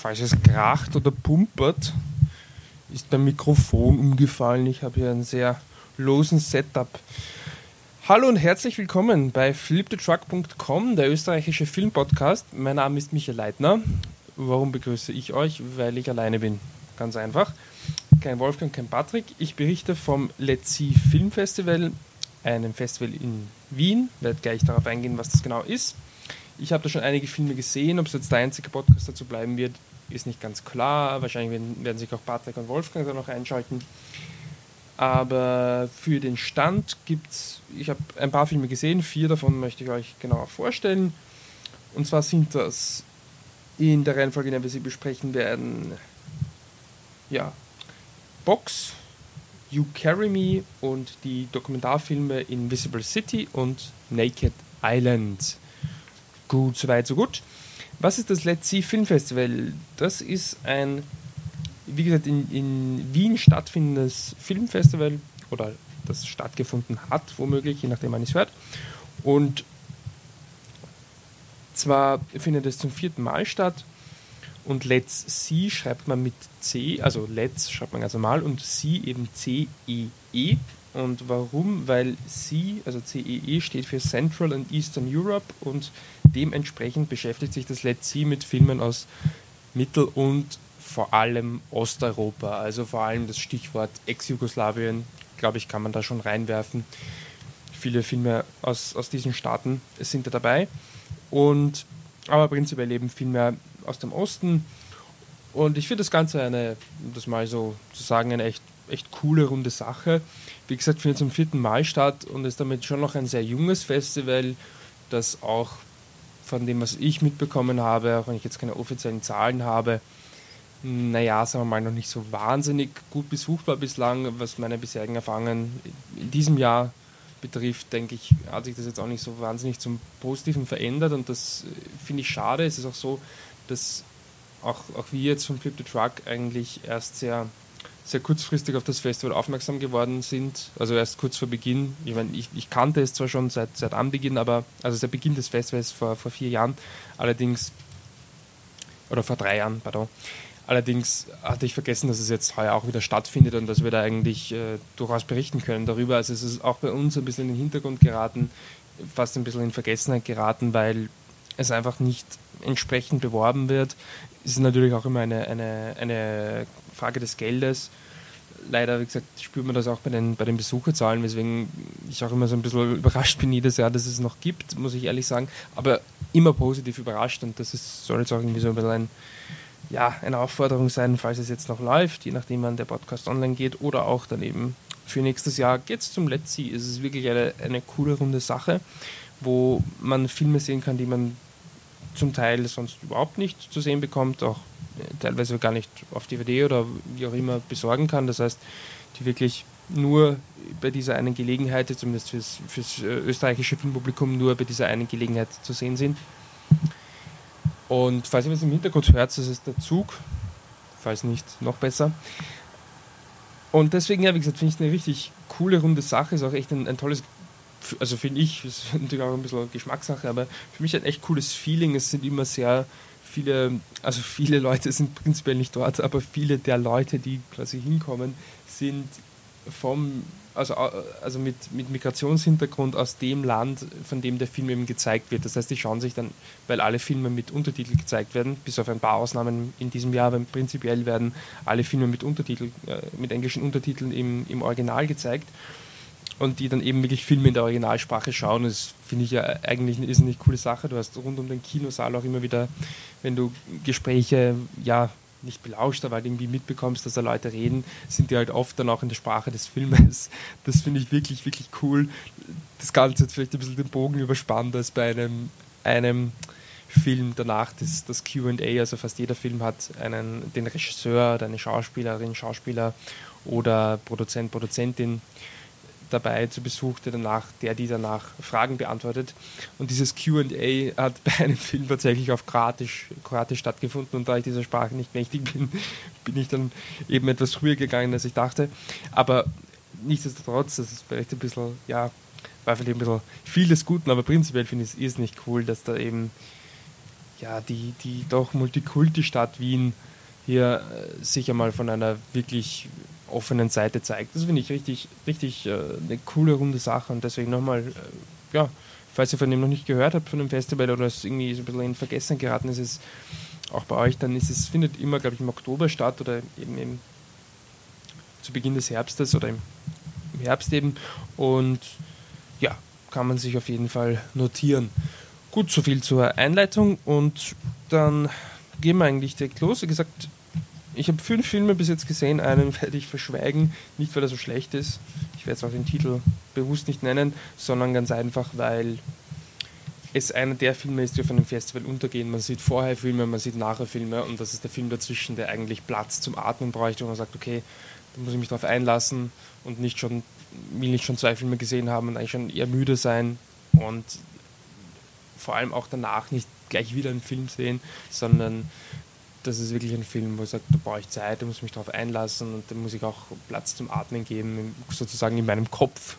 falls es kracht oder pumpert, ist beim Mikrofon umgefallen. Ich habe hier einen sehr losen Setup. Hallo und herzlich willkommen bei flipthetruck.com, der österreichische Filmpodcast. Mein Name ist Michael Leitner. Warum begrüße ich euch? Weil ich alleine bin. Ganz einfach. Kein Wolfgang, kein Patrick. Ich berichte vom Let's See Film Festival, einem Festival in Wien. Ich werde gleich darauf eingehen, was das genau ist. Ich habe da schon einige Filme gesehen. Ob es jetzt der einzige Podcast dazu bleiben wird, ist nicht ganz klar. Wahrscheinlich werden, sich auch Patrick und Wolfgang da noch einschalten. Aber für den Stand gibt es, ich habe ein paar Filme gesehen, vier davon möchte ich euch genauer vorstellen. Und zwar sind das in der Reihenfolge, in der wir sie besprechen werden, ja, Box, You Carry Me und die Dokumentarfilme Invisible City und Naked Island. Gut, soweit, so gut. Was ist das Let's See Film Festival? Das ist ein, wie gesagt, in, in Wien stattfindendes Filmfestival oder das stattgefunden hat, womöglich, je nachdem man es hört. Und zwar findet es zum vierten Mal statt und Let's See schreibt man mit C, also Let's schreibt man ganz normal und See eben C-E-E. -E. Und warum? Weil C, also CEE, e, steht für Central and Eastern Europe und dementsprechend beschäftigt sich das Let's See mit Filmen aus Mittel- und vor allem Osteuropa. Also vor allem das Stichwort Ex-Jugoslawien, glaube ich, kann man da schon reinwerfen. Viele Filme aus, aus diesen Staaten sind da dabei. Und, aber prinzipiell eben Filme aus dem Osten. Und ich finde das Ganze eine, um das mal so zu sagen, eine echt echt coole, runde Sache. Wie gesagt, findet zum vierten Mal statt und ist damit schon noch ein sehr junges Festival, das auch von dem, was ich mitbekommen habe, auch wenn ich jetzt keine offiziellen Zahlen habe, naja, sagen wir mal, noch nicht so wahnsinnig gut besucht war bislang, was meine bisherigen Erfahrungen in diesem Jahr betrifft, denke ich, hat sich das jetzt auch nicht so wahnsinnig zum Positiven verändert und das äh, finde ich schade. Es ist auch so, dass auch, auch wir jetzt von Flip the Truck eigentlich erst sehr sehr kurzfristig auf das Festival aufmerksam geworden sind, also erst kurz vor Beginn. Ich meine, ich, ich kannte es zwar schon seit, seit Anbeginn, aber also seit Beginn des Festivals vor, vor vier Jahren, allerdings, oder vor drei Jahren, pardon. Allerdings hatte ich vergessen, dass es jetzt heuer auch wieder stattfindet und dass wir da eigentlich äh, durchaus berichten können darüber. Also es ist auch bei uns ein bisschen in den Hintergrund geraten, fast ein bisschen in Vergessenheit geraten, weil es einfach nicht entsprechend beworben wird. Es ist natürlich auch immer eine, eine, eine Frage des Geldes. Leider, wie gesagt, spürt man das auch bei den, bei den Besucherzahlen, weswegen ich auch immer so ein bisschen überrascht bin jedes Jahr, dass es noch gibt, muss ich ehrlich sagen. Aber immer positiv überrascht und das ist, soll jetzt auch irgendwie so ein bisschen ein, ja, eine Aufforderung sein, falls es jetzt noch läuft, je nachdem wann der Podcast online geht oder auch daneben für nächstes Jahr geht es zum Let's See. Es ist wirklich eine, eine coole runde Sache, wo man Filme sehen kann, die man zum Teil sonst überhaupt nicht zu sehen bekommt, auch teilweise gar nicht auf DVD oder wie auch immer besorgen kann. Das heißt, die wirklich nur bei dieser einen Gelegenheit, zumindest fürs, fürs äh, österreichische Filmpublikum, nur bei dieser einen Gelegenheit zu sehen sind. Und falls ihr was im Hintergrund hört, das ist der Zug, falls nicht, noch besser. Und deswegen, ja, wie gesagt, finde ich eine richtig coole, runde Sache. Ist auch echt ein, ein tolles, also finde ich, ist natürlich auch ein bisschen Geschmackssache, aber für mich ein echt cooles Feeling. Es sind immer sehr viele, also viele Leute sind prinzipiell nicht dort, aber viele der Leute, die quasi hinkommen, sind vom, also, also mit, mit Migrationshintergrund aus dem Land, von dem der Film eben gezeigt wird. Das heißt, die schauen sich dann, weil alle Filme mit Untertitel gezeigt werden, bis auf ein paar Ausnahmen in diesem Jahr, aber prinzipiell werden alle Filme mit Untertitel, äh, mit englischen Untertiteln im, im Original gezeigt und die dann eben wirklich Filme in der Originalsprache schauen. Das finde ich ja eigentlich eine irrsinnig coole Sache. Du hast rund um den Kinosaal auch immer wieder, wenn du Gespräche, ja, nicht belauscht, aber halt irgendwie mitbekommst, dass da Leute reden, sind die halt oft dann auch in der Sprache des Filmes. Das finde ich wirklich, wirklich cool. Das Ganze hat vielleicht ein bisschen den Bogen überspannt als bei einem, einem Film danach, das, das QA, also fast jeder Film hat einen, den Regisseur eine Schauspielerin, Schauspieler oder Produzent, Produzentin dabei zu Besuch, der danach, der die danach Fragen beantwortet. Und dieses QA hat bei einem Film tatsächlich auf Kroatisch, Kroatisch stattgefunden und da ich dieser Sprache nicht mächtig bin, bin ich dann eben etwas früher gegangen, als ich dachte. Aber nichtsdestotrotz, das ist vielleicht ein bisschen, ja, war vielleicht ein bisschen viel des Guten, aber prinzipiell finde ich es nicht cool, dass da eben ja, die, die doch Multikulti-Stadt Wien hier äh, sich einmal von einer wirklich offenen Seite zeigt. Das finde ich richtig, richtig äh, eine coole, runde Sache und deswegen nochmal, äh, ja, falls ihr von dem noch nicht gehört habt, von dem Festival oder es irgendwie so ein bisschen in Vergessen geraten ist, ist auch bei euch, dann ist es, findet immer, glaube ich, im Oktober statt oder eben, eben zu Beginn des Herbstes oder im, im Herbst eben und ja, kann man sich auf jeden Fall notieren. Gut, soviel zur Einleitung und dann gehen wir eigentlich direkt los. Wie gesagt, ich habe fünf Filme bis jetzt gesehen, einen werde ich verschweigen, nicht weil er so schlecht ist. Ich werde jetzt auch den Titel bewusst nicht nennen, sondern ganz einfach, weil es einer der Filme ist, die auf einem Festival untergehen. Man sieht vorher Filme, man sieht nachher Filme und das ist der Film dazwischen, der eigentlich Platz zum Atmen bräuchte, wo man sagt, okay, da muss ich mich darauf einlassen und nicht schon, will nicht schon zwei Filme gesehen haben und eigentlich schon eher müde sein und vor allem auch danach nicht gleich wieder einen Film sehen, sondern das ist wirklich ein Film, wo ich sage, da brauche ich Zeit, da muss ich mich darauf einlassen und da muss ich auch Platz zum Atmen geben, sozusagen in meinem Kopf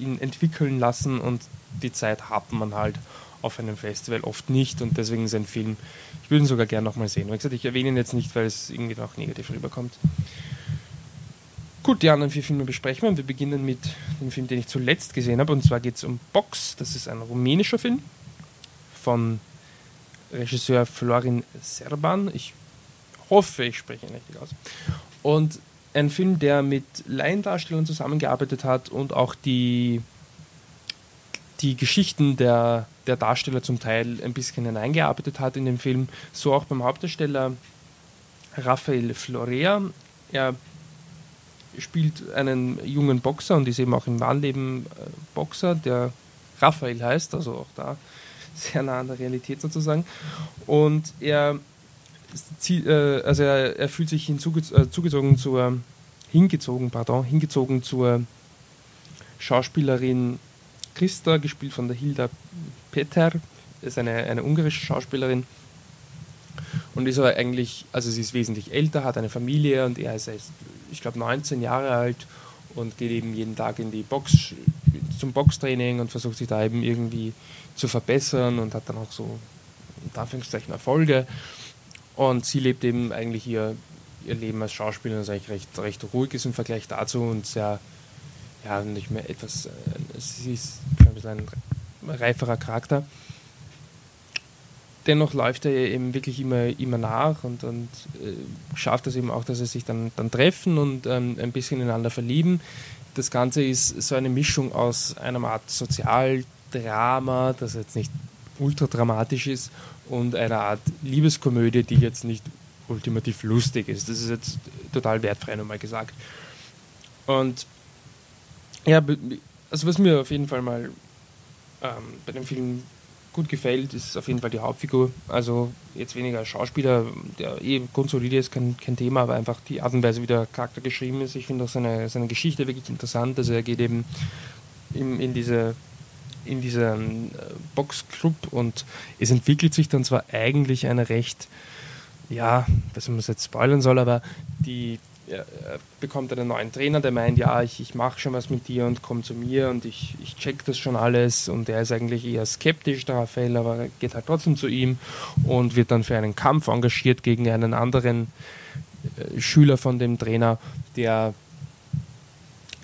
ihn entwickeln lassen und die Zeit hat man halt auf einem Festival oft nicht und deswegen ist ein Film, ich würde ihn sogar gerne nochmal sehen. Wie gesagt, ich erwähne ihn jetzt nicht, weil es irgendwie noch negativ rüberkommt. Gut, die anderen vier Filme besprechen wir und wir beginnen mit dem Film, den ich zuletzt gesehen habe und zwar geht es um Box. Das ist ein rumänischer Film von Regisseur Florin Serban. Ich hoffe, ich spreche ihn richtig aus. Und ein Film, der mit Laiendarstellern zusammengearbeitet hat und auch die, die Geschichten der, der Darsteller zum Teil ein bisschen hineingearbeitet hat in den Film. So auch beim Hauptdarsteller Raphael Florea. Er spielt einen jungen Boxer und ist eben auch im Wahnleben äh, Boxer, der Raphael heißt, also auch da sehr nah an der Realität sozusagen. Und er, äh, also er, er fühlt sich hinzugezogen äh, zur, hingezogen, pardon, hingezogen zur Schauspielerin Christa, gespielt von der Hilda Peter, ist eine, eine ungarische Schauspielerin und ist aber eigentlich, also sie ist wesentlich älter, hat eine Familie und er ist ich glaube, 19 Jahre alt und geht eben jeden Tag in die Box, zum Boxtraining und versucht sich da eben irgendwie zu verbessern und hat dann auch so in Anführungszeichen Erfolge. Und sie lebt eben eigentlich ihr, ihr Leben als Schauspielerin, das eigentlich recht, recht ruhig ist im Vergleich dazu und sehr, ja, nicht mehr etwas, äh, sie ist ein bisschen ein reiferer Charakter. Dennoch läuft er eben wirklich immer, immer nach und, und äh, schafft es eben auch, dass sie sich dann, dann treffen und ähm, ein bisschen ineinander verlieben. Das Ganze ist so eine Mischung aus einer Art Sozial- Drama, das jetzt nicht ultra dramatisch ist, und eine Art Liebeskomödie, die jetzt nicht ultimativ lustig ist. Das ist jetzt total wertfrei nochmal gesagt. Und ja, also was mir auf jeden Fall mal ähm, bei dem Film gut gefällt, ist auf jeden Fall die Hauptfigur. Also jetzt weniger Schauspieler, der eh grundsolide ist, kein, kein Thema, aber einfach die Art und Weise, wie der Charakter geschrieben ist. Ich finde auch seine, seine Geschichte wirklich interessant. Also er geht eben in, in diese in diesem äh, Boxclub und es entwickelt sich dann zwar eigentlich eine recht, ja, was man jetzt spoilern soll, aber die er bekommt einen neuen Trainer, der meint, ja, ich, ich mache schon was mit dir und komm zu mir und ich, ich check das schon alles und er ist eigentlich eher skeptisch, der Raphael, aber geht halt trotzdem zu ihm und wird dann für einen Kampf engagiert gegen einen anderen äh, Schüler von dem Trainer, der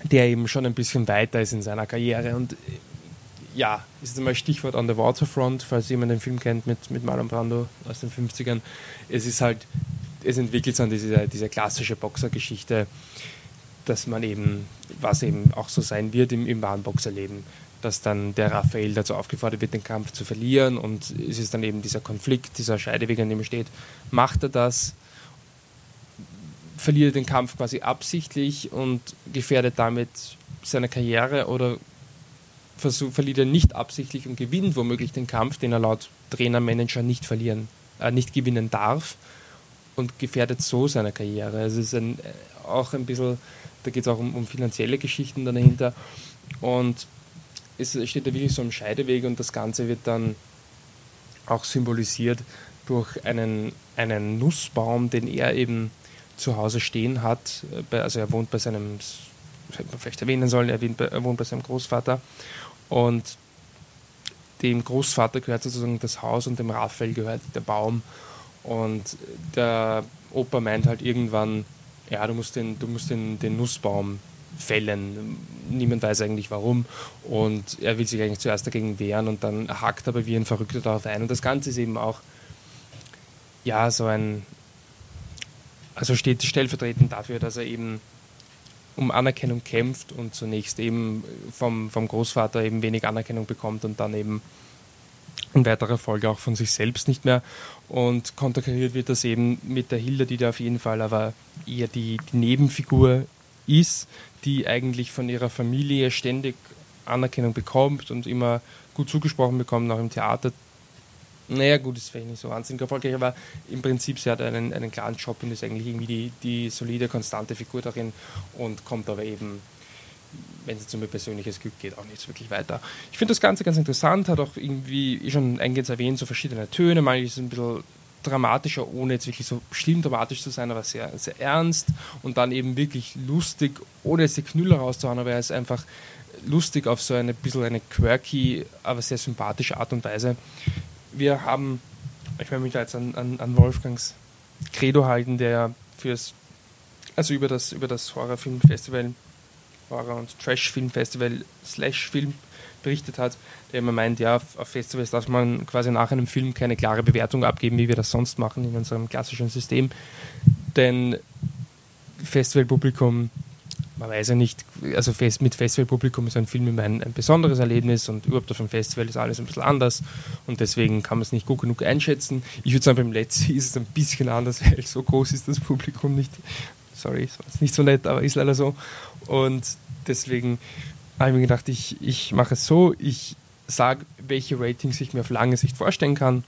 der eben schon ein bisschen weiter ist in seiner Karriere und ja, ist einmal Stichwort on the Waterfront, falls jemand den Film kennt mit, mit Marlon Brando aus den 50ern. Es ist halt, es entwickelt sich diese, diese klassische Boxergeschichte, dass man eben, was eben auch so sein wird im, im wahren Boxerleben, dass dann der Raphael dazu aufgefordert wird, den Kampf zu verlieren und es ist dann eben dieser Konflikt, dieser Scheideweg, an dem er steht. Macht er das? Verliert er den Kampf quasi absichtlich und gefährdet damit seine Karriere oder versuch, verliert er nicht absichtlich und gewinnt womöglich den Kampf, den er laut Trainer, Manager nicht verlieren, äh, nicht gewinnen darf und gefährdet so seine Karriere. Also es ist ein, äh, auch ein bisschen, da geht es auch um, um, finanzielle Geschichten dahinter und es steht da wirklich so am Scheideweg und das Ganze wird dann auch symbolisiert durch einen, einen Nussbaum, den er eben zu Hause stehen hat. Äh, also er wohnt bei seinem, hätte man vielleicht erwähnen sollen, er wohnt bei seinem Großvater und dem Großvater gehört sozusagen das Haus und dem Raphael gehört der Baum. Und der Opa meint halt irgendwann, ja, du musst den, du musst den, den Nussbaum fällen. Niemand weiß eigentlich warum. Und er will sich eigentlich zuerst dagegen wehren und dann hackt aber wie ein Verrückter darauf ein. Und das Ganze ist eben auch, ja, so ein, also steht stellvertretend dafür, dass er eben um Anerkennung kämpft und zunächst eben vom, vom Großvater eben wenig Anerkennung bekommt und dann eben in weiterer Folge auch von sich selbst nicht mehr. Und konterkariert wird das eben mit der Hilda, die da auf jeden Fall aber eher die, die Nebenfigur ist, die eigentlich von ihrer Familie ständig Anerkennung bekommt und immer gut zugesprochen bekommt, auch im Theater. Naja, gut, ist vielleicht nicht so wahnsinnig erfolgreich, aber im Prinzip, sie hat einen, einen klaren Job und ist eigentlich irgendwie die, die solide, konstante Figur darin und kommt aber eben, wenn es um ihr persönliches Glück geht, auch nicht wirklich weiter. Ich finde das Ganze ganz interessant, hat auch irgendwie, wie schon eingehend erwähnt, so verschiedene Töne. Mal ist ein bisschen dramatischer, ohne jetzt wirklich so schlimm dramatisch zu sein, aber sehr, sehr ernst und dann eben wirklich lustig, ohne jetzt die Knüller rauszuhauen, aber er ist einfach lustig auf so eine bisschen eine quirky, aber sehr sympathische Art und Weise. Wir haben, ich werde mich da jetzt an, an, an Wolfgangs Credo halten, der fürs, also über das, über das Horrorfilmfestival, Horror- und Trash-Filmfestival Slash Film berichtet hat, der immer meint, ja, auf Festivals darf man quasi nach einem Film keine klare Bewertung abgeben, wie wir das sonst machen in unserem klassischen System. Denn Festivalpublikum, man weiß ja nicht, also mit Festivalpublikum ist ein Film immer ein, ein besonderes Erlebnis und überhaupt auf einem Festival ist alles ein bisschen anders und deswegen kann man es nicht gut genug einschätzen. Ich würde sagen, beim letzten ist es ein bisschen anders, weil so groß ist das Publikum nicht. Sorry, ist nicht so nett, aber ist leider so. Und deswegen habe ich mir gedacht, ich, ich mache es so, ich sage, welche Ratings ich mir auf lange Sicht vorstellen kann.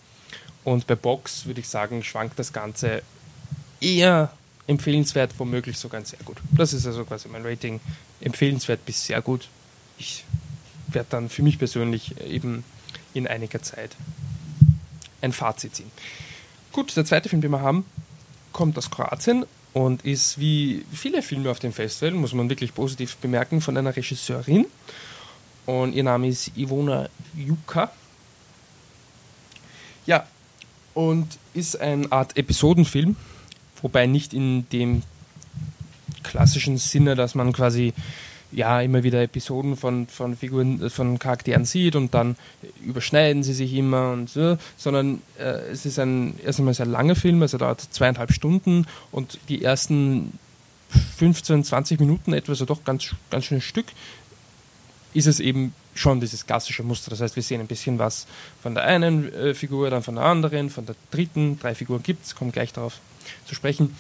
Und bei Box würde ich sagen, schwankt das Ganze eher empfehlenswert, womöglich sogar sehr gut. Das ist also quasi mein Rating. Empfehlenswert bis sehr gut. Ich werde dann für mich persönlich eben in einiger Zeit ein Fazit ziehen. Gut, der zweite Film, den wir haben, kommt aus Kroatien und ist wie viele Filme auf dem Festival, muss man wirklich positiv bemerken, von einer Regisseurin. Und ihr Name ist Ivona Juka. Ja, und ist eine Art Episodenfilm, wobei nicht in dem klassischen Sinne, dass man quasi ja immer wieder Episoden von, von Figuren, von Charakteren sieht und dann überschneiden sie sich immer und so, sondern äh, es ist ein erst einmal sehr langer Film, also dauert zweieinhalb Stunden und die ersten 15, 20 Minuten etwa, so doch ganz, ganz schönes Stück, ist es eben schon dieses klassische Muster. Das heißt, wir sehen ein bisschen was von der einen äh, Figur, dann von der anderen, von der dritten, drei Figuren gibt es, kommen gleich darauf zu sprechen.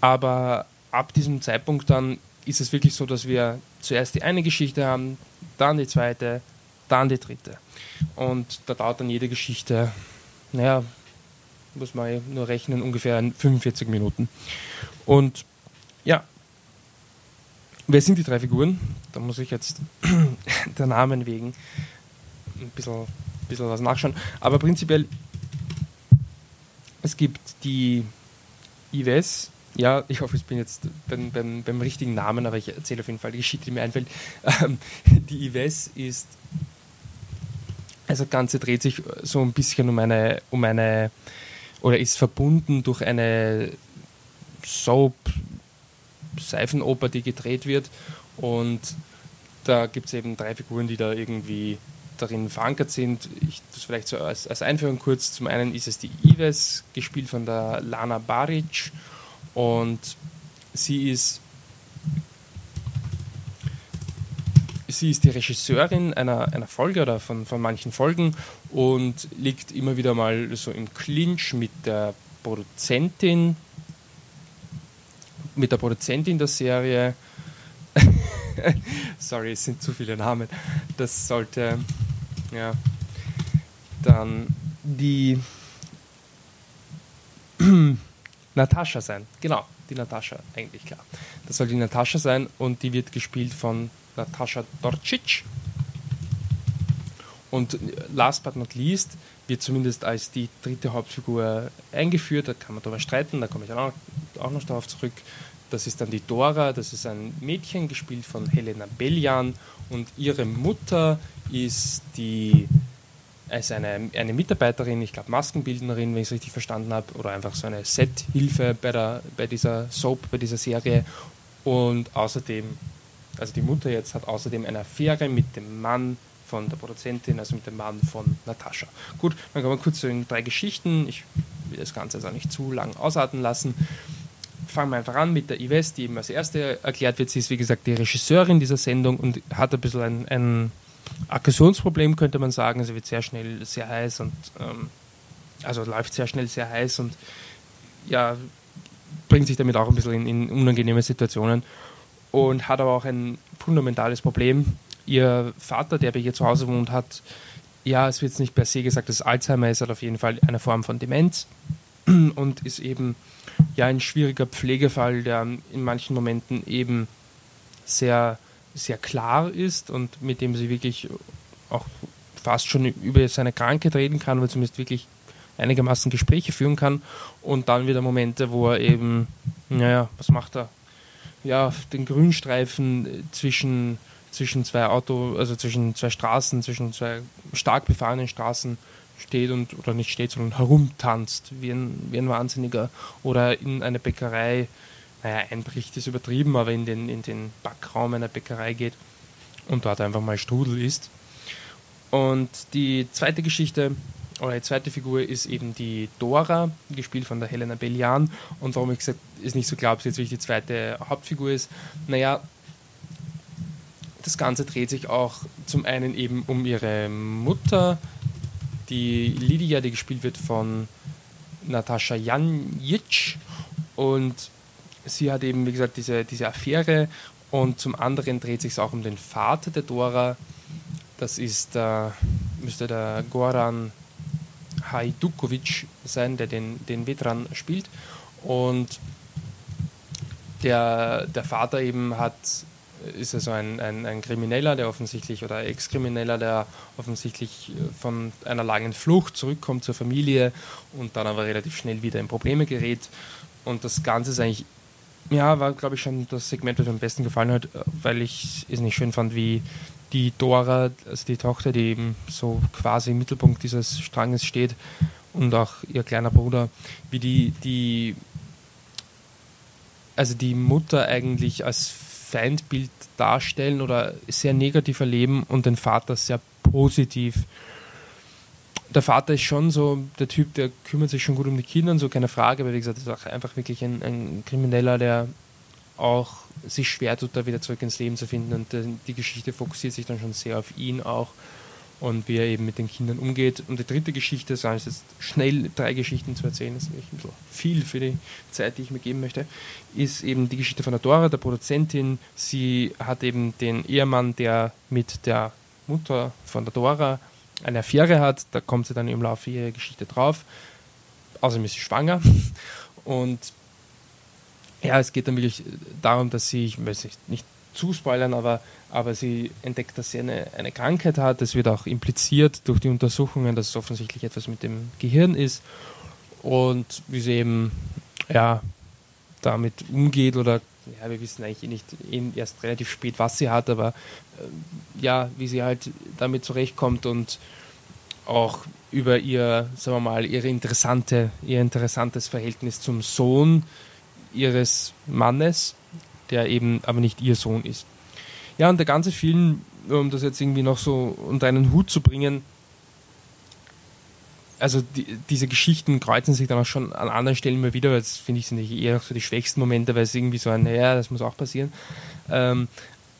Aber ab diesem Zeitpunkt dann ist es wirklich so, dass wir zuerst die eine Geschichte haben, dann die zweite, dann die dritte. Und da dauert dann jede Geschichte, naja, muss man nur rechnen, ungefähr 45 Minuten. Und ja, wer sind die drei Figuren? Da muss ich jetzt der Namen wegen ein bisschen, bisschen was nachschauen. Aber prinzipiell, es gibt die Ives, ja, ich hoffe, ich bin jetzt beim, beim, beim richtigen Namen, aber ich erzähle auf jeden Fall die Geschichte, die mir einfällt. Ähm, die Ives ist, also das Ganze dreht sich so ein bisschen um eine, um eine, oder ist verbunden durch eine Soap, Seifenoper, die gedreht wird. Und da gibt es eben drei Figuren, die da irgendwie darin verankert sind. Ich, das vielleicht so als, als Einführung kurz. Zum einen ist es die Ives, gespielt von der Lana Baric und sie ist, sie ist die Regisseurin einer, einer Folge oder von, von manchen Folgen und liegt immer wieder mal so im Clinch mit der Produzentin, mit der Produzentin der Serie. Sorry, es sind zu viele Namen. Das sollte, ja, dann die Natascha sein. Genau, die Natascha, eigentlich klar. Das soll die Natascha sein und die wird gespielt von Natascha Dorcic. Und last but not least wird zumindest als die dritte Hauptfigur eingeführt, da kann man darüber streiten, da komme ich auch, auch noch darauf zurück. Das ist dann die Dora, das ist ein Mädchen, gespielt von Helena Beljan und ihre Mutter ist die als eine, eine Mitarbeiterin, ich glaube Maskenbildnerin, wenn ich es richtig verstanden habe, oder einfach so eine Set-Hilfe bei, bei dieser Soap, bei dieser Serie. Und außerdem, also die Mutter jetzt hat außerdem eine Affäre mit dem Mann von der Produzentin, also mit dem Mann von Natascha. Gut, dann kommen wir kurz zu den drei Geschichten. Ich will das Ganze jetzt auch nicht zu lang ausarten lassen. Fangen wir einfach an mit der Yves, die eben als erste erklärt wird. Sie ist, wie gesagt, die Regisseurin dieser Sendung und hat ein bisschen ein, ein Aggressionsproblem, könnte man sagen. Sie wird sehr schnell sehr heiß und ähm, also läuft sehr schnell sehr heiß und ja, bringt sich damit auch ein bisschen in, in unangenehme Situationen und hat aber auch ein fundamentales Problem. Ihr Vater, der bei ihr zu Hause wohnt, hat, ja, es wird nicht per se gesagt, dass Alzheimer ist, hat auf jeden Fall eine Form von Demenz und ist eben ja ein schwieriger Pflegefall, der in manchen Momenten eben sehr sehr klar ist und mit dem sie wirklich auch fast schon über seine Krankheit reden kann, oder zumindest wirklich einigermaßen Gespräche führen kann. Und dann wieder Momente, wo er eben, naja, was macht er? Ja, den Grünstreifen zwischen, zwischen zwei Auto, also zwischen zwei Straßen, zwischen zwei stark befahrenen Straßen steht und, oder nicht steht, sondern herumtanzt, wie ein, wie ein Wahnsinniger. Oder in eine Bäckerei naja, einbricht ist übertrieben, aber in den, in den Backraum einer Bäckerei geht und dort einfach mal Strudel isst. Und die zweite Geschichte oder die zweite Figur ist eben die Dora, gespielt von der Helena Bellian. Und warum ich gesagt ist nicht so klar, ob sie jetzt wirklich die zweite Hauptfigur ist. Naja, das Ganze dreht sich auch zum einen eben um ihre Mutter, die Lydia, die gespielt wird von Natascha Janjic. Und sie hat eben, wie gesagt, diese, diese Affäre und zum anderen dreht sich auch um den Vater der Dora. Das ist, äh, müsste der Goran Hajdukovic sein, der den, den Vetran spielt. Und der, der Vater eben hat, ist also ein, ein, ein Krimineller, der offensichtlich, oder Ex-Krimineller, der offensichtlich von einer langen Flucht zurückkommt zur Familie und dann aber relativ schnell wieder in Probleme gerät. Und das Ganze ist eigentlich ja, war, glaube ich, schon das Segment, das mir am besten gefallen hat, weil ich es nicht schön fand, wie die Dora, also die Tochter, die eben so quasi im Mittelpunkt dieses Stranges steht und auch ihr kleiner Bruder, wie die, die also die Mutter eigentlich als Feindbild darstellen oder sehr negativ erleben und den Vater sehr positiv der Vater ist schon so der Typ, der kümmert sich schon gut um die Kinder und so, keine Frage, aber wie gesagt, ist auch einfach wirklich ein, ein Krimineller, der auch sich schwer tut, da wieder zurück ins Leben zu finden und äh, die Geschichte fokussiert sich dann schon sehr auf ihn auch und wie er eben mit den Kindern umgeht. Und die dritte Geschichte, so ist jetzt schnell drei Geschichten zu erzählen, ist ein bisschen viel für die Zeit, die ich mir geben möchte, ist eben die Geschichte von der Dora, der Produzentin. Sie hat eben den Ehemann, der mit der Mutter von der Dora eine Affäre hat, da kommt sie dann im Laufe ihrer Geschichte drauf. Außerdem ist sie schwanger. Und ja, es geht dann wirklich darum, dass sie, ich weiß nicht, nicht zu spoilern, aber, aber sie entdeckt, dass sie eine, eine Krankheit hat. Es wird auch impliziert durch die Untersuchungen, dass es offensichtlich etwas mit dem Gehirn ist. Und wie sie eben ja, damit umgeht oder ja, wir wissen eigentlich eh nicht erst relativ spät, was sie hat, aber äh, ja, wie sie halt damit zurechtkommt und auch über ihr, sagen wir mal, ihre interessante, ihr interessantes Verhältnis zum Sohn ihres Mannes, der eben aber nicht ihr Sohn ist. Ja, und der ganze Film, um das jetzt irgendwie noch so unter einen Hut zu bringen, also die, diese Geschichten kreuzen sich dann auch schon an anderen Stellen immer wieder, das finde ich sind eher so die schwächsten Momente, weil es irgendwie so ein, naja, das muss auch passieren. Ähm,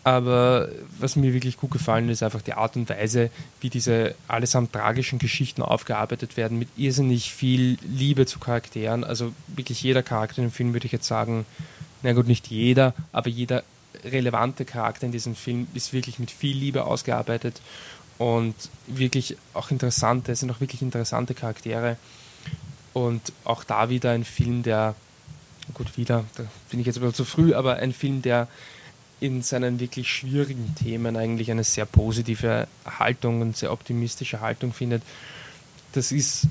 aber was mir wirklich gut gefallen ist, einfach die Art und Weise, wie diese allesamt tragischen Geschichten aufgearbeitet werden, mit irrsinnig viel Liebe zu Charakteren. Also wirklich jeder Charakter im Film würde ich jetzt sagen, na gut, nicht jeder, aber jeder relevante Charakter in diesem Film ist wirklich mit viel Liebe ausgearbeitet und wirklich auch interessante, es sind auch wirklich interessante Charaktere. Und auch da wieder ein Film, der, gut, wieder, da bin ich jetzt ein zu früh, aber ein Film, der in seinen wirklich schwierigen Themen eigentlich eine sehr positive Haltung und sehr optimistische Haltung findet. Das ist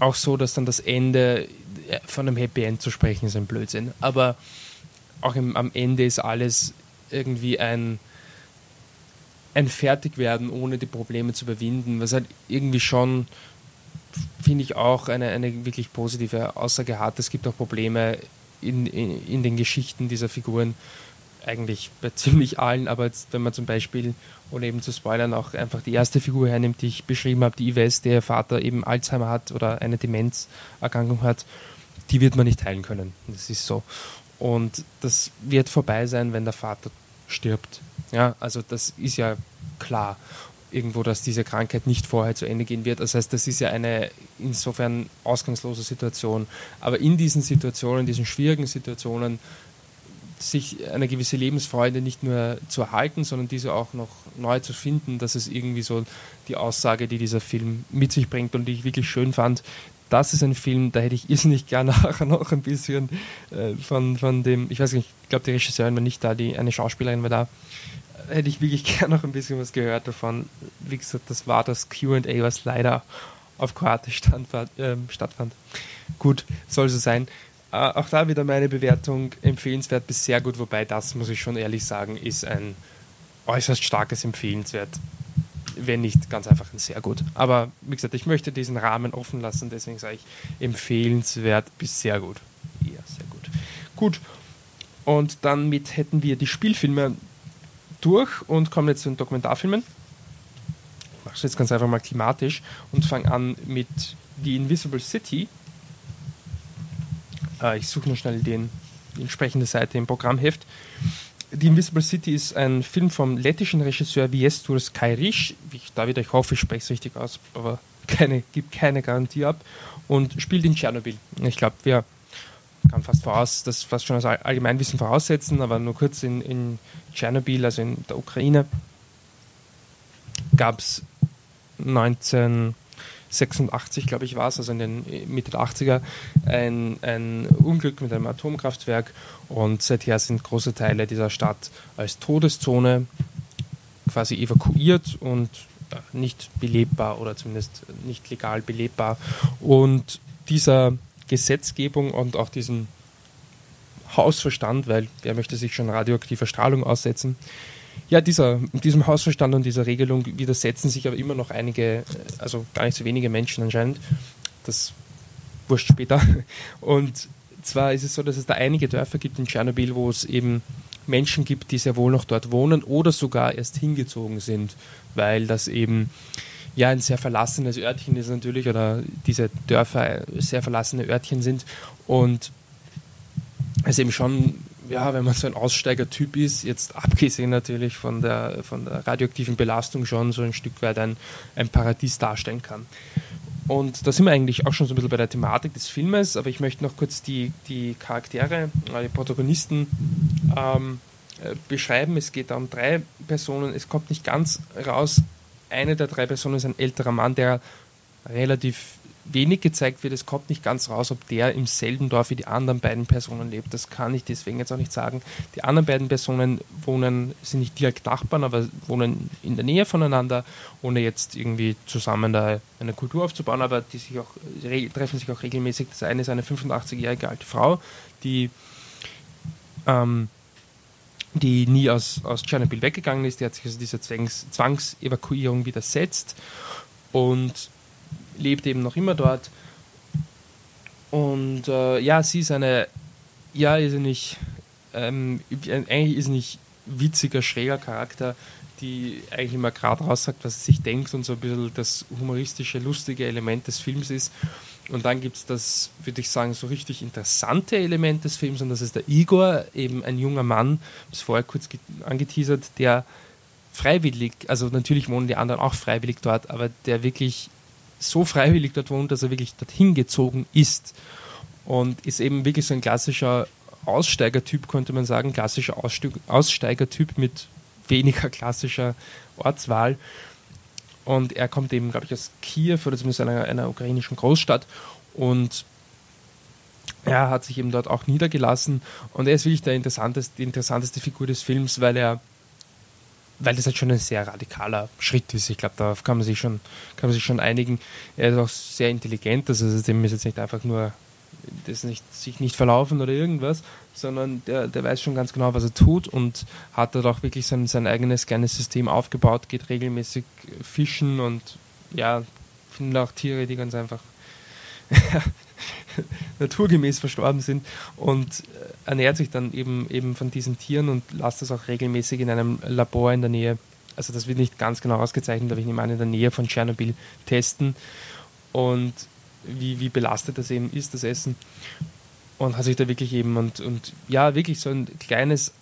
auch so, dass dann das Ende von einem Happy End zu sprechen ist ein Blödsinn. Aber auch im, am Ende ist alles irgendwie ein ein Fertigwerden, ohne die Probleme zu überwinden, was halt irgendwie schon, finde ich, auch eine, eine wirklich positive Aussage hat. Es gibt auch Probleme in, in, in den Geschichten dieser Figuren, eigentlich bei ziemlich allen, aber jetzt, wenn man zum Beispiel, ohne eben zu spoilern, auch einfach die erste Figur hernimmt, die ich beschrieben habe, die Yves, der Vater eben Alzheimer hat oder eine Demenzerkrankung hat, die wird man nicht heilen können. Das ist so. Und das wird vorbei sein, wenn der Vater stirbt. Ja, also das ist ja klar irgendwo, dass diese Krankheit nicht vorher zu Ende gehen wird. Das heißt, das ist ja eine insofern ausgangslose Situation. Aber in diesen Situationen, diesen schwierigen Situationen, sich eine gewisse Lebensfreude nicht nur zu erhalten, sondern diese auch noch neu zu finden, das ist irgendwie so die Aussage, die dieser Film mit sich bringt und die ich wirklich schön fand. Das ist ein Film, da hätte ich irrsinnig gerne nachher noch ein bisschen äh, von, von dem, ich weiß nicht, ich glaube, die Regisseurin war nicht da, die, eine Schauspielerin war da, hätte ich wirklich gerne noch ein bisschen was gehört davon. Wie gesagt, das war das QA, was leider auf Kroatisch standfand, äh, stattfand. Gut, soll so sein. Äh, auch da wieder meine Bewertung empfehlenswert bis sehr gut, wobei das, muss ich schon ehrlich sagen, ist ein äußerst starkes Empfehlenswert. Wenn nicht ganz einfach ein sehr gut. Aber wie gesagt, ich möchte diesen Rahmen offen lassen, deswegen sage ich empfehlenswert bis sehr gut. Ja, sehr gut. Gut. Und dann mit hätten wir die Spielfilme durch und kommen jetzt zu den Dokumentarfilmen. Ich mache es jetzt ganz einfach mal thematisch und fange an mit The Invisible City. Äh, ich suche nur schnell den, die entsprechende Seite im Programmheft. The Invisible City ist ein Film vom lettischen Regisseur Viestus Kairisch. Ich, da wieder, ich hoffe, ich spreche es richtig aus, aber keine, gibt keine Garantie ab. Und spielt in Tschernobyl. Ich glaube, wir kann fast voraus, das fast schon als Allgemeinwissen voraussetzen, aber nur kurz in, in Tschernobyl, also in der Ukraine, gab es 1986, glaube ich, war es, also in den Mitte der 80er, ein, ein Unglück mit einem Atomkraftwerk und seither sind große Teile dieser Stadt als Todeszone quasi evakuiert und nicht belebbar oder zumindest nicht legal belebbar. Und dieser Gesetzgebung und auch diesem Hausverstand, weil wer möchte sich schon radioaktiver Strahlung aussetzen? Ja, dieser, diesem Hausverstand und dieser Regelung widersetzen sich aber immer noch einige, also gar nicht so wenige Menschen anscheinend. Das wurscht später. Und zwar ist es so, dass es da einige Dörfer gibt in Tschernobyl, wo es eben Menschen gibt, die sehr wohl noch dort wohnen oder sogar erst hingezogen sind, weil das eben ja ein sehr verlassenes Örtchen ist natürlich oder diese Dörfer sehr verlassene Örtchen sind und es eben schon, ja, wenn man so ein Aussteigertyp ist, jetzt abgesehen natürlich von der, von der radioaktiven Belastung schon so ein Stück weit ein, ein Paradies darstellen kann. Und da sind wir eigentlich auch schon so ein bisschen bei der Thematik des Filmes, aber ich möchte noch kurz die, die Charaktere, die Protagonisten ähm, äh, beschreiben. Es geht da um drei Personen. Es kommt nicht ganz raus, eine der drei Personen ist ein älterer Mann, der relativ wenig gezeigt wird. Es kommt nicht ganz raus, ob der im selben Dorf wie die anderen beiden Personen lebt. Das kann ich deswegen jetzt auch nicht sagen. Die anderen beiden Personen wohnen, sind nicht direkt Nachbarn, aber wohnen in der Nähe voneinander, ohne jetzt irgendwie zusammen da eine Kultur aufzubauen, aber die sich auch, treffen sich auch regelmäßig. Das eine ist eine 85-jährige alte Frau, die ähm, die nie aus, aus Tschernobyl weggegangen ist. Die hat sich also dieser Zwangs Zwangsevakuierung widersetzt und lebt eben noch immer dort. Und äh, ja, sie ist eine, ja, ist nicht, ähm, eigentlich ist nicht witziger, schräger Charakter, die eigentlich immer gerade raussagt, was sie sich denkt und so ein bisschen das humoristische, lustige Element des Films ist. Und dann gibt es das, würde ich sagen, so richtig interessante Element des Films, und das ist der Igor, eben ein junger Mann, das vorher kurz angeteasert, der freiwillig, also natürlich wohnen die anderen auch freiwillig dort, aber der wirklich so freiwillig dort wohnt, dass er wirklich dorthin gezogen ist. Und ist eben wirklich so ein klassischer Aussteigertyp, könnte man sagen, klassischer Aussteigertyp mit weniger klassischer Ortswahl. Und er kommt eben, glaube ich, aus Kiew oder zumindest einer, einer ukrainischen Großstadt. Und er hat sich eben dort auch niedergelassen. Und er ist wirklich der interessanteste, die interessanteste Figur des Films, weil er weil das halt schon ein sehr radikaler Schritt ist. Ich glaube, darauf kann man sich schon, kann man sich schon einigen. Er ist auch sehr intelligent, also dem ist jetzt nicht einfach nur das nicht, sich nicht verlaufen oder irgendwas, sondern der, der weiß schon ganz genau, was er tut und hat dort auch wirklich sein, sein eigenes kleines System aufgebaut, geht regelmäßig fischen und ja, findet auch Tiere, die ganz einfach naturgemäß verstorben sind und äh, ernährt sich dann eben, eben von diesen Tieren und lässt das auch regelmäßig in einem Labor in der Nähe, also das wird nicht ganz genau ausgezeichnet, aber ich nehme an, in der Nähe von Tschernobyl testen und wie, wie belastet das eben ist, das Essen. Und hat sich da wirklich eben und, und ja, wirklich so ein kleines,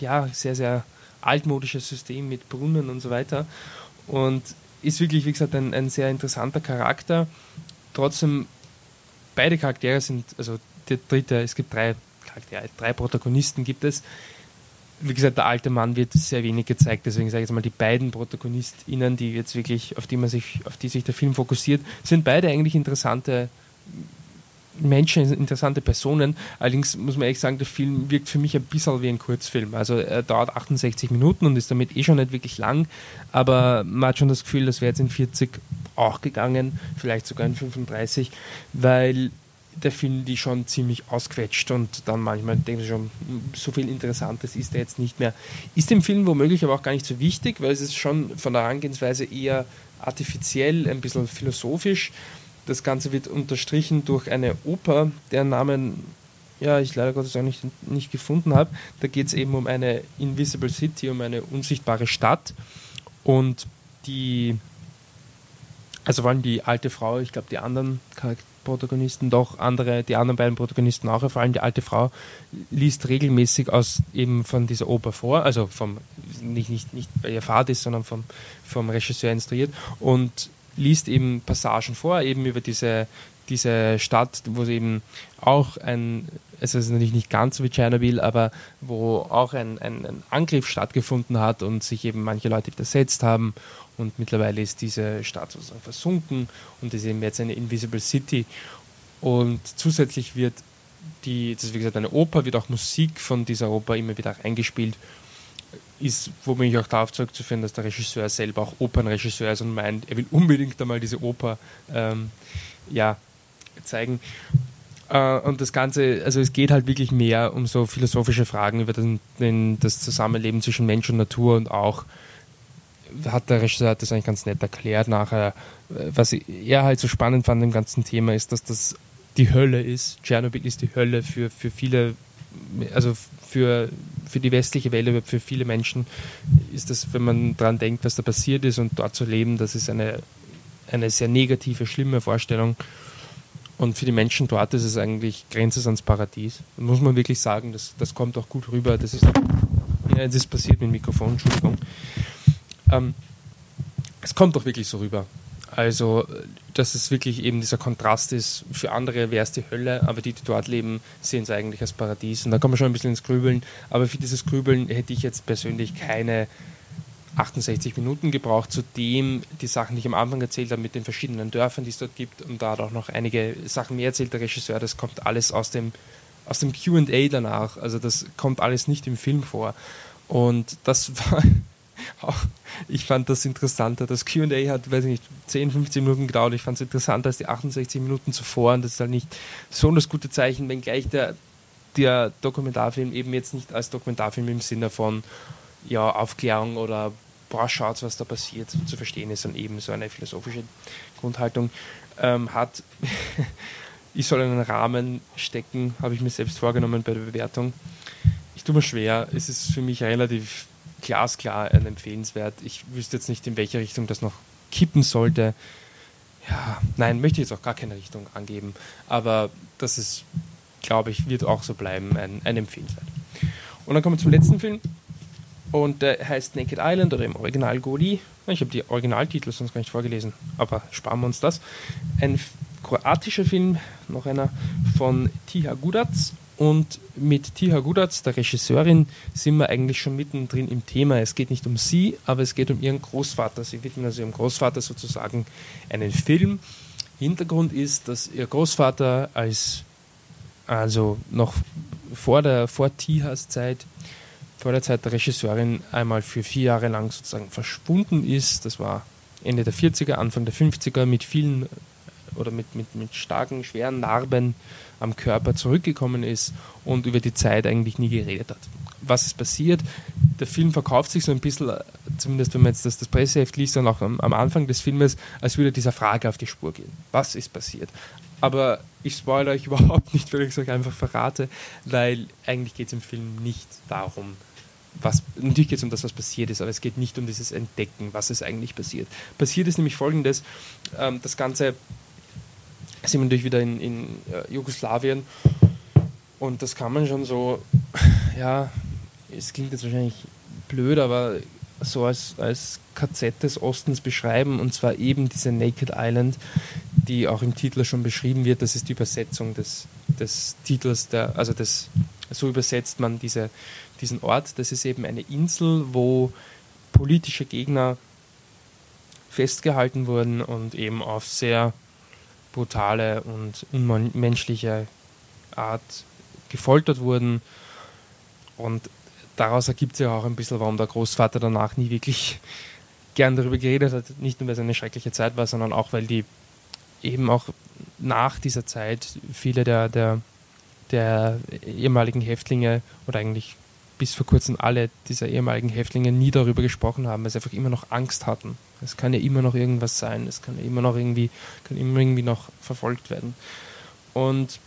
ja, sehr, sehr altmodisches System mit Brunnen und so weiter. Und ist wirklich, wie gesagt, ein, ein sehr interessanter Charakter. Trotzdem, beide Charaktere sind, also der dritte, es gibt drei Charaktere, drei Protagonisten gibt es. Wie gesagt, der alte Mann wird sehr wenig gezeigt, deswegen sage ich jetzt mal, die beiden ProtagonistInnen, die jetzt wirklich, auf die man sich, auf die sich der Film fokussiert, sind beide eigentlich interessante Menschen, interessante Personen. Allerdings muss man ehrlich sagen, der Film wirkt für mich ein bisschen wie ein Kurzfilm. Also er dauert 68 Minuten und ist damit eh schon nicht wirklich lang, aber man hat schon das Gefühl, das wäre jetzt in 40 auch gegangen, vielleicht sogar in 35, weil der Film die schon ziemlich ausquetscht und dann manchmal denken sie schon, so viel Interessantes ist er jetzt nicht mehr. Ist dem Film womöglich aber auch gar nicht so wichtig, weil es ist schon von der Herangehensweise eher artifiziell, ein bisschen philosophisch das Ganze wird unterstrichen durch eine Oper, deren Namen ja, ich leider Gottes auch nicht, nicht gefunden habe. Da geht es eben um eine Invisible City, um eine unsichtbare Stadt. Und die, also vor allem die alte Frau, ich glaube die anderen Protagonisten doch, andere, die anderen beiden Protagonisten auch, vor allem die alte Frau, liest regelmäßig aus eben von dieser Oper vor, also vom, nicht, nicht, nicht bei ihr Vater ist, sondern vom, vom Regisseur instruiert. Und liest eben Passagen vor, eben über diese, diese Stadt, wo sie eben auch ein, also es ist natürlich nicht ganz so wie Tschernobyl, aber wo auch ein, ein, ein, Angriff stattgefunden hat und sich eben manche Leute widersetzt haben. Und mittlerweile ist diese Stadt sozusagen versunken und ist eben jetzt eine Invisible City. Und zusätzlich wird die, das ist wie gesagt eine Oper, wird auch Musik von dieser Oper immer wieder eingespielt ist womit auch darauf zurückzuführen, dass der Regisseur selber auch Opernregisseur ist und meint, er will unbedingt einmal diese Oper ähm, ja, zeigen. Äh, und das Ganze, also es geht halt wirklich mehr um so philosophische Fragen über den, den, das Zusammenleben zwischen Mensch und Natur und auch hat der Regisseur das eigentlich ganz nett erklärt nachher. Was er halt so spannend fand im ganzen Thema ist, dass das die Hölle ist. Tschernobyl ist die Hölle für, für viele, also für, für die westliche Welt, für viele Menschen ist das, wenn man daran denkt, was da passiert ist und dort zu leben, das ist eine, eine sehr negative, schlimme Vorstellung. Und für die Menschen dort ist es eigentlich Grenze ans Paradies. Da muss man wirklich sagen, das, das kommt auch gut rüber. Das ist, ja, das ist passiert mit dem Mikrofon, Entschuldigung. Ähm, es kommt doch wirklich so rüber. Also, dass es wirklich eben dieser Kontrast ist. Für andere wäre es die Hölle, aber die, die dort leben, sehen es eigentlich als Paradies. Und da kommt man schon ein bisschen ins Grübeln. Aber für dieses Grübeln hätte ich jetzt persönlich keine 68 Minuten gebraucht. Zudem die Sachen, die ich am Anfang erzählt habe, mit den verschiedenen Dörfern, die es dort gibt. Und da hat auch noch einige Sachen mehr erzählt, der Regisseur. Das kommt alles aus dem, aus dem QA danach. Also, das kommt alles nicht im Film vor. Und das war ich fand das interessanter. Das QA hat, weiß ich nicht, 10, 15 Minuten gedauert. Ich fand es interessanter als die 68 Minuten zuvor. Und das ist halt nicht so das gute Zeichen, wenngleich der, der Dokumentarfilm eben jetzt nicht als Dokumentarfilm im Sinne von ja, Aufklärung oder boah, schaut, was da passiert, zu verstehen ist, sondern eben so eine philosophische Grundhaltung ähm, hat. ich soll einen Rahmen stecken, habe ich mir selbst vorgenommen bei der Bewertung. Ich tue mir schwer. Es ist für mich relativ glasklar ein empfehlenswert. Ich wüsste jetzt nicht, in welche Richtung das noch kippen sollte. Ja, nein, möchte ich jetzt auch gar keine Richtung angeben. Aber das ist, glaube ich, wird auch so bleiben, ein, ein empfehlenswert. Und dann kommen wir zum letzten Film. Und der heißt Naked Island oder im Original Goli. Ich habe die Originaltitel sonst gar nicht vorgelesen, aber sparen wir uns das. Ein kroatischer Film, noch einer von Tiha Gudac und mit Tiha Gudatz, der Regisseurin, sind wir eigentlich schon mittendrin im Thema. Es geht nicht um sie, aber es geht um ihren Großvater. Sie widmen also ihrem Großvater sozusagen einen Film. Hintergrund ist, dass ihr Großvater als also noch vor der vor Tihas Zeit, vor der Zeit der Regisseurin einmal für vier Jahre lang sozusagen verschwunden ist. Das war Ende der 40er, Anfang der 50er mit vielen oder mit, mit, mit starken, schweren Narben am Körper zurückgekommen ist und über die Zeit eigentlich nie geredet hat. Was ist passiert? Der Film verkauft sich so ein bisschen, zumindest wenn man jetzt das, das Presseheft liest und auch am, am Anfang des Filmes, als würde dieser Frage auf die Spur gehen. Was ist passiert? Aber ich spoilere euch überhaupt nicht, weil ich es euch einfach verrate, weil eigentlich geht es im Film nicht darum, was, natürlich geht es um das, was passiert ist, aber es geht nicht um dieses Entdecken, was ist eigentlich passiert. Passiert ist nämlich folgendes: ähm, Das Ganze sind wir natürlich wieder in, in äh, Jugoslawien und das kann man schon so, ja, es klingt jetzt wahrscheinlich blöd, aber so als, als KZ des Ostens beschreiben und zwar eben diese Naked Island, die auch im Titel schon beschrieben wird. Das ist die Übersetzung des, des Titels, der, also des, so übersetzt man diese, diesen Ort. Das ist eben eine Insel, wo politische Gegner festgehalten wurden und eben auf sehr brutale und unmenschliche Art gefoltert wurden. Und daraus ergibt sich auch ein bisschen, warum der Großvater danach nie wirklich gern darüber geredet hat. Nicht nur, weil es eine schreckliche Zeit war, sondern auch, weil die eben auch nach dieser Zeit viele der, der, der ehemaligen Häftlinge oder eigentlich bis vor kurzem alle dieser ehemaligen Häftlinge nie darüber gesprochen haben, weil sie einfach immer noch Angst hatten. Es kann ja immer noch irgendwas sein, es kann ja immer noch irgendwie, kann immer irgendwie noch verfolgt werden. Und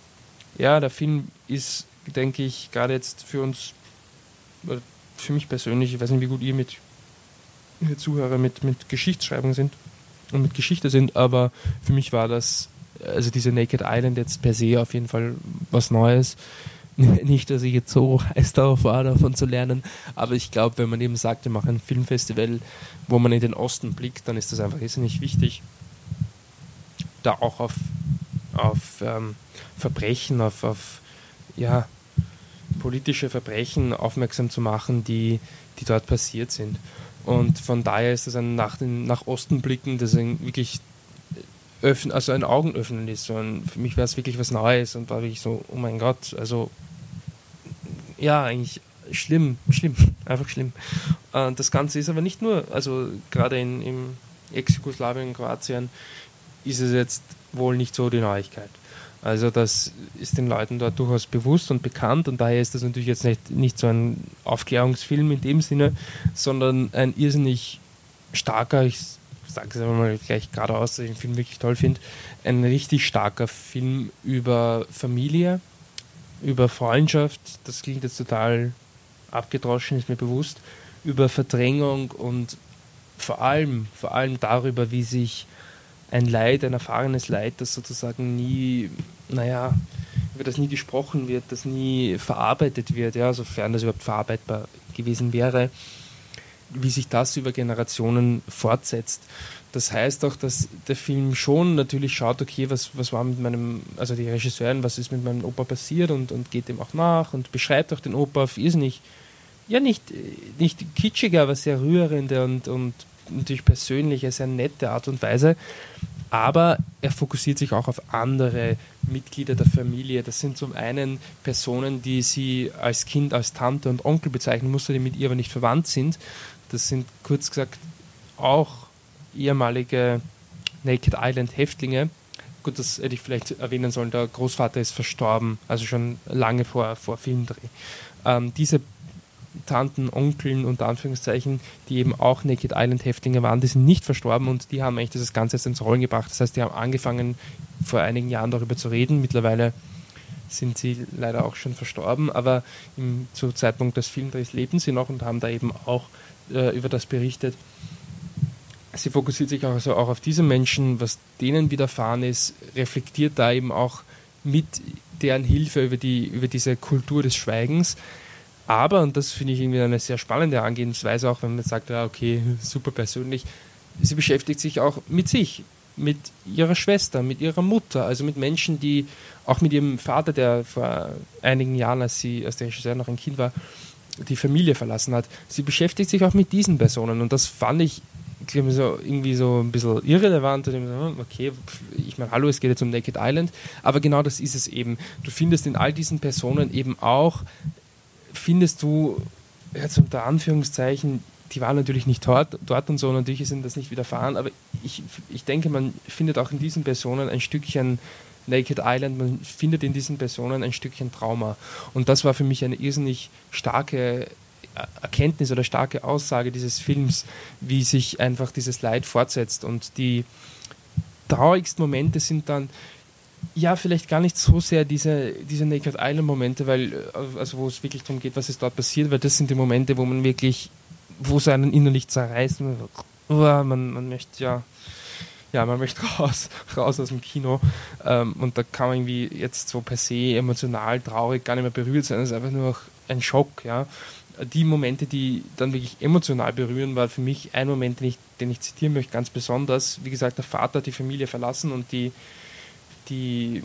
ja, der Film ist, denke ich, gerade jetzt für uns, für mich persönlich, ich weiß nicht, wie gut ihr mit ihr Zuhörer mit, mit Geschichtsschreibung sind und mit Geschichte sind, aber für mich war das, also diese Naked Island jetzt per se auf jeden Fall was Neues. Nicht, dass ich jetzt so heiß darauf war, davon zu lernen, aber ich glaube, wenn man eben sagt, wir machen ein Filmfestival, wo man in den Osten blickt, dann ist das einfach irrsinnig wichtig, da auch auf, auf ähm, Verbrechen, auf, auf ja, politische Verbrechen aufmerksam zu machen, die, die dort passiert sind. Und von daher ist das ein nach, den, nach Osten blicken, das ein wirklich öffnen, also ein Augenöffnen ist. Ein, für mich wäre es wirklich was Neues und war wirklich so, oh mein Gott, also ja, eigentlich schlimm, schlimm, einfach schlimm. Und das Ganze ist aber nicht nur, also gerade in, im Ex-Jugoslawien, Kroatien, ist es jetzt wohl nicht so die Neuigkeit. Also das ist den Leuten dort durchaus bewusst und bekannt und daher ist das natürlich jetzt nicht, nicht so ein Aufklärungsfilm in dem Sinne, sondern ein irrsinnig starker, ich sage es einfach mal gleich geradeaus, dass ich den Film wirklich toll finde, ein richtig starker Film über Familie, über Freundschaft, das klingt jetzt total abgedroschen, ist mir bewusst, über Verdrängung und vor allem, vor allem darüber, wie sich ein Leid, ein erfahrenes Leid, das sozusagen nie, naja, über das nie gesprochen wird, das nie verarbeitet wird, ja, sofern das überhaupt verarbeitbar gewesen wäre, wie sich das über Generationen fortsetzt. Das heißt auch, dass der Film schon natürlich schaut, okay, was, was war mit meinem, also die Regisseurin, was ist mit meinem Opa passiert und, und geht dem auch nach und beschreibt auch den Opa auf irrsinnig, ja nicht, nicht kitschiger, aber sehr rührende und, und natürlich persönliche, sehr nette Art und Weise. Aber er fokussiert sich auch auf andere Mitglieder der Familie. Das sind zum einen Personen, die sie als Kind als Tante und Onkel bezeichnen musste, die mit ihr aber nicht verwandt sind. Das sind kurz gesagt auch ehemalige Naked Island Häftlinge. Gut, das hätte ich vielleicht erwähnen sollen. Der Großvater ist verstorben, also schon lange vor, vor Filmdreh. Ähm, diese Tanten, Onkeln unter Anführungszeichen, die eben auch Naked Island Häftlinge waren, die sind nicht verstorben und die haben eigentlich das Ganze erst ins Rollen gebracht. Das heißt, die haben angefangen vor einigen Jahren darüber zu reden. Mittlerweile sind sie leider auch schon verstorben, aber im, zu Zeitpunkt des Filmdrehs leben sie noch und haben da eben auch äh, über das berichtet. Sie fokussiert sich also auch auf diese Menschen, was denen widerfahren ist, reflektiert da eben auch mit deren Hilfe über, die, über diese Kultur des Schweigens. Aber, und das finde ich irgendwie eine sehr spannende Angehensweise, auch wenn man sagt, ja, okay, super persönlich, sie beschäftigt sich auch mit sich, mit ihrer Schwester, mit ihrer Mutter, also mit Menschen, die auch mit ihrem Vater, der vor einigen Jahren, als sie, als der Regisseur noch ein Kind war, die Familie verlassen hat. Sie beschäftigt sich auch mit diesen Personen. Und das fand ich so, irgendwie so ein bisschen irrelevant. Hm, okay, ich meine, hallo, es geht jetzt um Naked Island, aber genau das ist es eben. Du findest in all diesen Personen eben auch findest du jetzt unter Anführungszeichen die waren natürlich nicht dort, dort und so, natürlich ihnen das nicht widerfahren, aber ich, ich denke, man findet auch in diesen Personen ein Stückchen Naked Island, man findet in diesen Personen ein Stückchen Trauma. Und das war für mich eine irrsinnig starke Erkenntnis oder starke Aussage dieses Films, wie sich einfach dieses Leid fortsetzt. Und die traurigsten Momente sind dann, ja, vielleicht gar nicht so sehr diese, diese Naked Island-Momente, weil, äh, also wo es wirklich darum geht, was ist dort passiert, weil das sind die Momente, wo man wirklich, wo es einen innerlich zerreißt. Man, man möchte ja, ja, man möchte raus, raus aus dem Kino. Ähm, und da kann man irgendwie jetzt so per se emotional, traurig gar nicht mehr berührt sein. Das ist einfach nur ein Schock, ja. Die Momente, die dann wirklich emotional berühren, war für mich ein Moment, den ich, den ich zitieren möchte, ganz besonders. Wie gesagt, der Vater hat die Familie verlassen und die, die,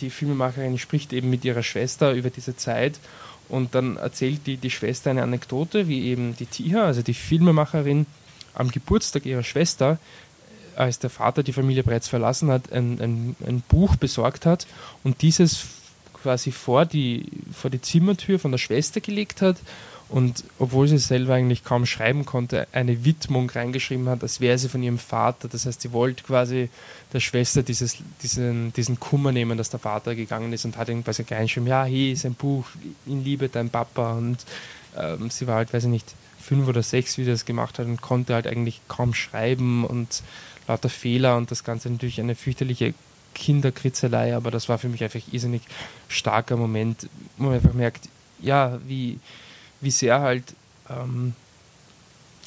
die Filmemacherin spricht eben mit ihrer Schwester über diese Zeit und dann erzählt die, die Schwester eine Anekdote, wie eben die Tia, also die Filmemacherin, am Geburtstag ihrer Schwester als der Vater die Familie bereits verlassen hat, ein, ein, ein Buch besorgt hat und dieses quasi vor die, vor die Zimmertür von der Schwester gelegt hat und obwohl sie selber eigentlich kaum schreiben konnte, eine Widmung reingeschrieben hat, als wäre sie von ihrem Vater. Das heißt, sie wollte quasi der Schwester dieses, diesen, diesen Kummer nehmen, dass der Vater gegangen ist und hat ihm quasi reingeschrieben, ja, hier ist ein Buch, in Liebe dein Papa. Und ähm, sie war halt, weiß ich nicht, fünf oder sechs, wie sie das gemacht hat und konnte halt eigentlich kaum schreiben und lauter Fehler und das Ganze natürlich eine fürchterliche Kinderkritzelei, aber das war für mich einfach irrsinnig starker Moment, wo man einfach merkt, ja, wie, wie sehr halt, ähm,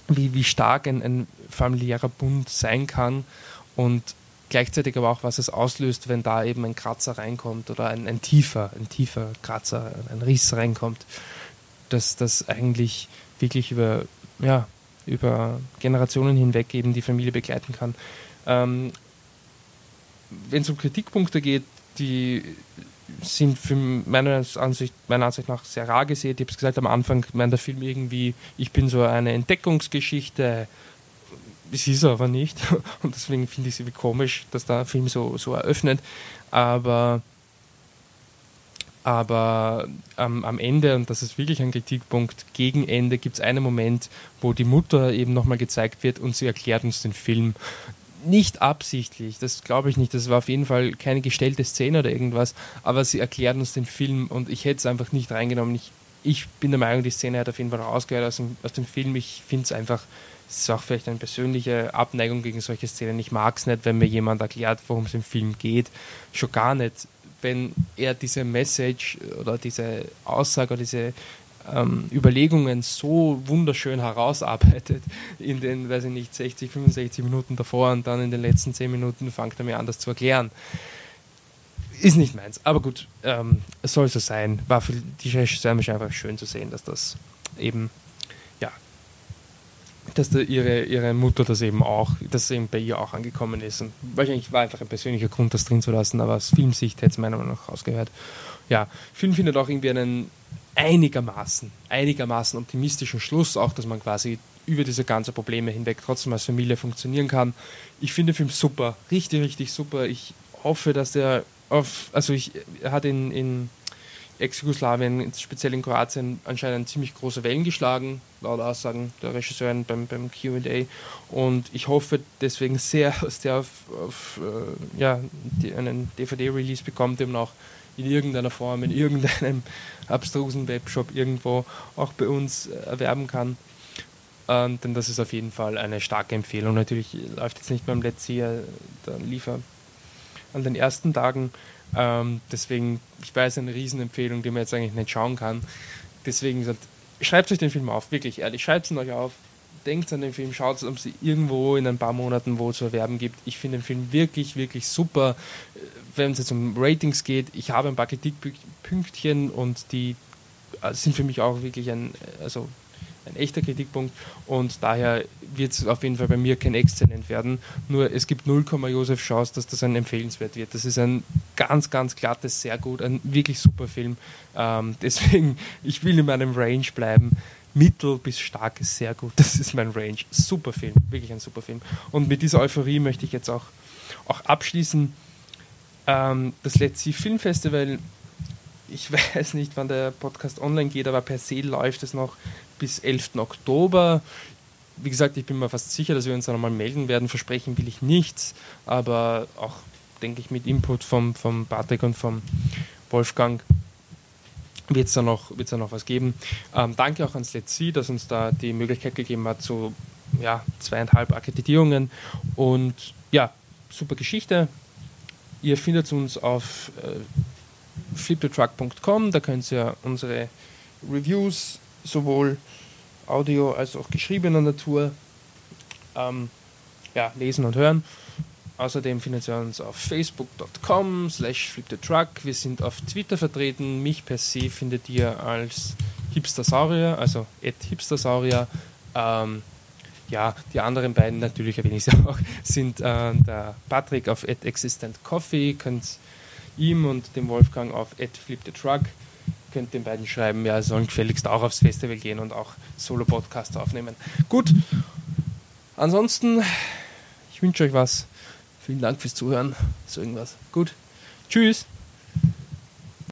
wie, wie stark ein, ein familiärer Bund sein kann und gleichzeitig aber auch, was es auslöst, wenn da eben ein Kratzer reinkommt oder ein, ein tiefer, ein tiefer Kratzer, ein Riss reinkommt, dass das eigentlich wirklich über, ja, über Generationen hinweg eben die Familie begleiten kann. Ähm, Wenn es um Kritikpunkte geht, die sind für meiner Ansicht, meiner Ansicht nach sehr rar gesehen. Ich habe es gesagt am Anfang, meint der Film irgendwie, ich bin so eine Entdeckungsgeschichte. Es ist aber nicht. Und deswegen finde ich es irgendwie komisch, dass der Film so, so eröffnet. Aber aber ähm, am Ende, und das ist wirklich ein Kritikpunkt, gegen Ende gibt es einen Moment, wo die Mutter eben nochmal gezeigt wird und sie erklärt uns den Film. Nicht absichtlich, das glaube ich nicht, das war auf jeden Fall keine gestellte Szene oder irgendwas, aber sie erklärt uns den Film und ich hätte es einfach nicht reingenommen. Ich, ich bin der Meinung, die Szene hat auf jeden Fall rausgehört aus dem, aus dem Film. Ich finde es einfach, es ist auch vielleicht eine persönliche Abneigung gegen solche Szenen. Ich mag es nicht, wenn mir jemand erklärt, worum es im Film geht. Schon gar nicht wenn er diese Message oder diese Aussage oder diese ähm, Überlegungen so wunderschön herausarbeitet in den, weiß ich nicht, 60, 65 Minuten davor und dann in den letzten 10 Minuten fängt er mir an, das zu erklären. Ist nicht meins, aber gut, ähm, es soll so sein. War für die Regisseuren einfach schön zu sehen, dass das eben dass da ihre, ihre Mutter das eben auch, dass eben bei ihr auch angekommen ist. Und wahrscheinlich war einfach ein persönlicher Grund, das drin zu lassen, aber aus Filmsicht hätte es meiner Meinung nach rausgehört. Ja, Film findet auch irgendwie einen einigermaßen, einigermaßen optimistischen Schluss, auch dass man quasi über diese ganzen Probleme hinweg trotzdem als Familie funktionieren kann. Ich finde den Film super, richtig, richtig super. Ich hoffe, dass der auf, also ich, er hat in, in Ex-Jugoslawien, speziell in Kroatien, anscheinend ziemlich große Wellen geschlagen, laut Aussagen der Regisseurin beim, beim QA. Und ich hoffe deswegen sehr, dass der auf, auf äh, ja, die, einen DVD-Release bekommt, man auch in irgendeiner Form, in irgendeinem abstrusen Webshop irgendwo auch bei uns erwerben kann. Ähm, denn das ist auf jeden Fall eine starke Empfehlung. Natürlich läuft jetzt nicht beim Let's See, äh, der Liefer an den ersten Tagen ähm, deswegen, ich weiß, eine Riesenempfehlung, die man jetzt eigentlich nicht schauen kann. Deswegen schreibt euch den Film auf, wirklich ehrlich, schreibt ihn euch auf. Denkt an den Film, schaut, ob es irgendwo in ein paar Monaten wo zu erwerben gibt. Ich finde den Film wirklich, wirklich super. Wenn es jetzt um Ratings geht, ich habe ein paar Kritikpünktchen und die äh, sind für mich auch wirklich ein, also ein echter Kritikpunkt und daher wird es auf jeden Fall bei mir kein Exzellent werden. Nur es gibt 0, Josef Chance, dass das ein empfehlenswert wird. Das ist ein ganz, ganz glattes, sehr gut, ein wirklich super Film. Ähm, deswegen, ich will in meinem Range bleiben. Mittel bis stark ist sehr gut. Das ist mein Range. Super Film, wirklich ein super Film. Und mit dieser Euphorie möchte ich jetzt auch, auch abschließen. Ähm, das letzte Filmfestival ich weiß nicht, wann der Podcast online geht, aber per se läuft es noch bis 11. Oktober. wie gesagt, ich bin mir fast sicher, dass wir uns da nochmal melden werden. Versprechen will ich nichts, aber auch, denke ich, mit Input vom, vom Patrick und vom Wolfgang wird es da, noch, da noch was geben. Ähm, danke auch ans Let's See, dass uns da die Möglichkeit gegeben hat zu ja, zweieinhalb Akkreditierungen. Und ja, super Geschichte. Ihr findet uns auf äh, fliptotruck.com, da könnt ihr unsere Reviews sowohl Audio als auch geschriebener Natur ähm, ja, lesen und hören. Außerdem findet ihr uns auf facebook.com slash flipthetruck. Wir sind auf Twitter vertreten. Mich per se findet ihr als Hipstersaurier, also at Hipstersaurier. Ähm, ja, die anderen beiden, natürlich erwähne ich sie auch, sind äh, der Patrick auf at Existent Coffee, könnt ihm und dem Wolfgang auf at Flip the Truck, könnt den beiden schreiben, ja, sollen gefälligst auch aufs Festival gehen und auch Solo-Podcast aufnehmen. Gut, ansonsten, ich wünsche euch was. Vielen Dank fürs Zuhören. So irgendwas. Gut. Tschüss.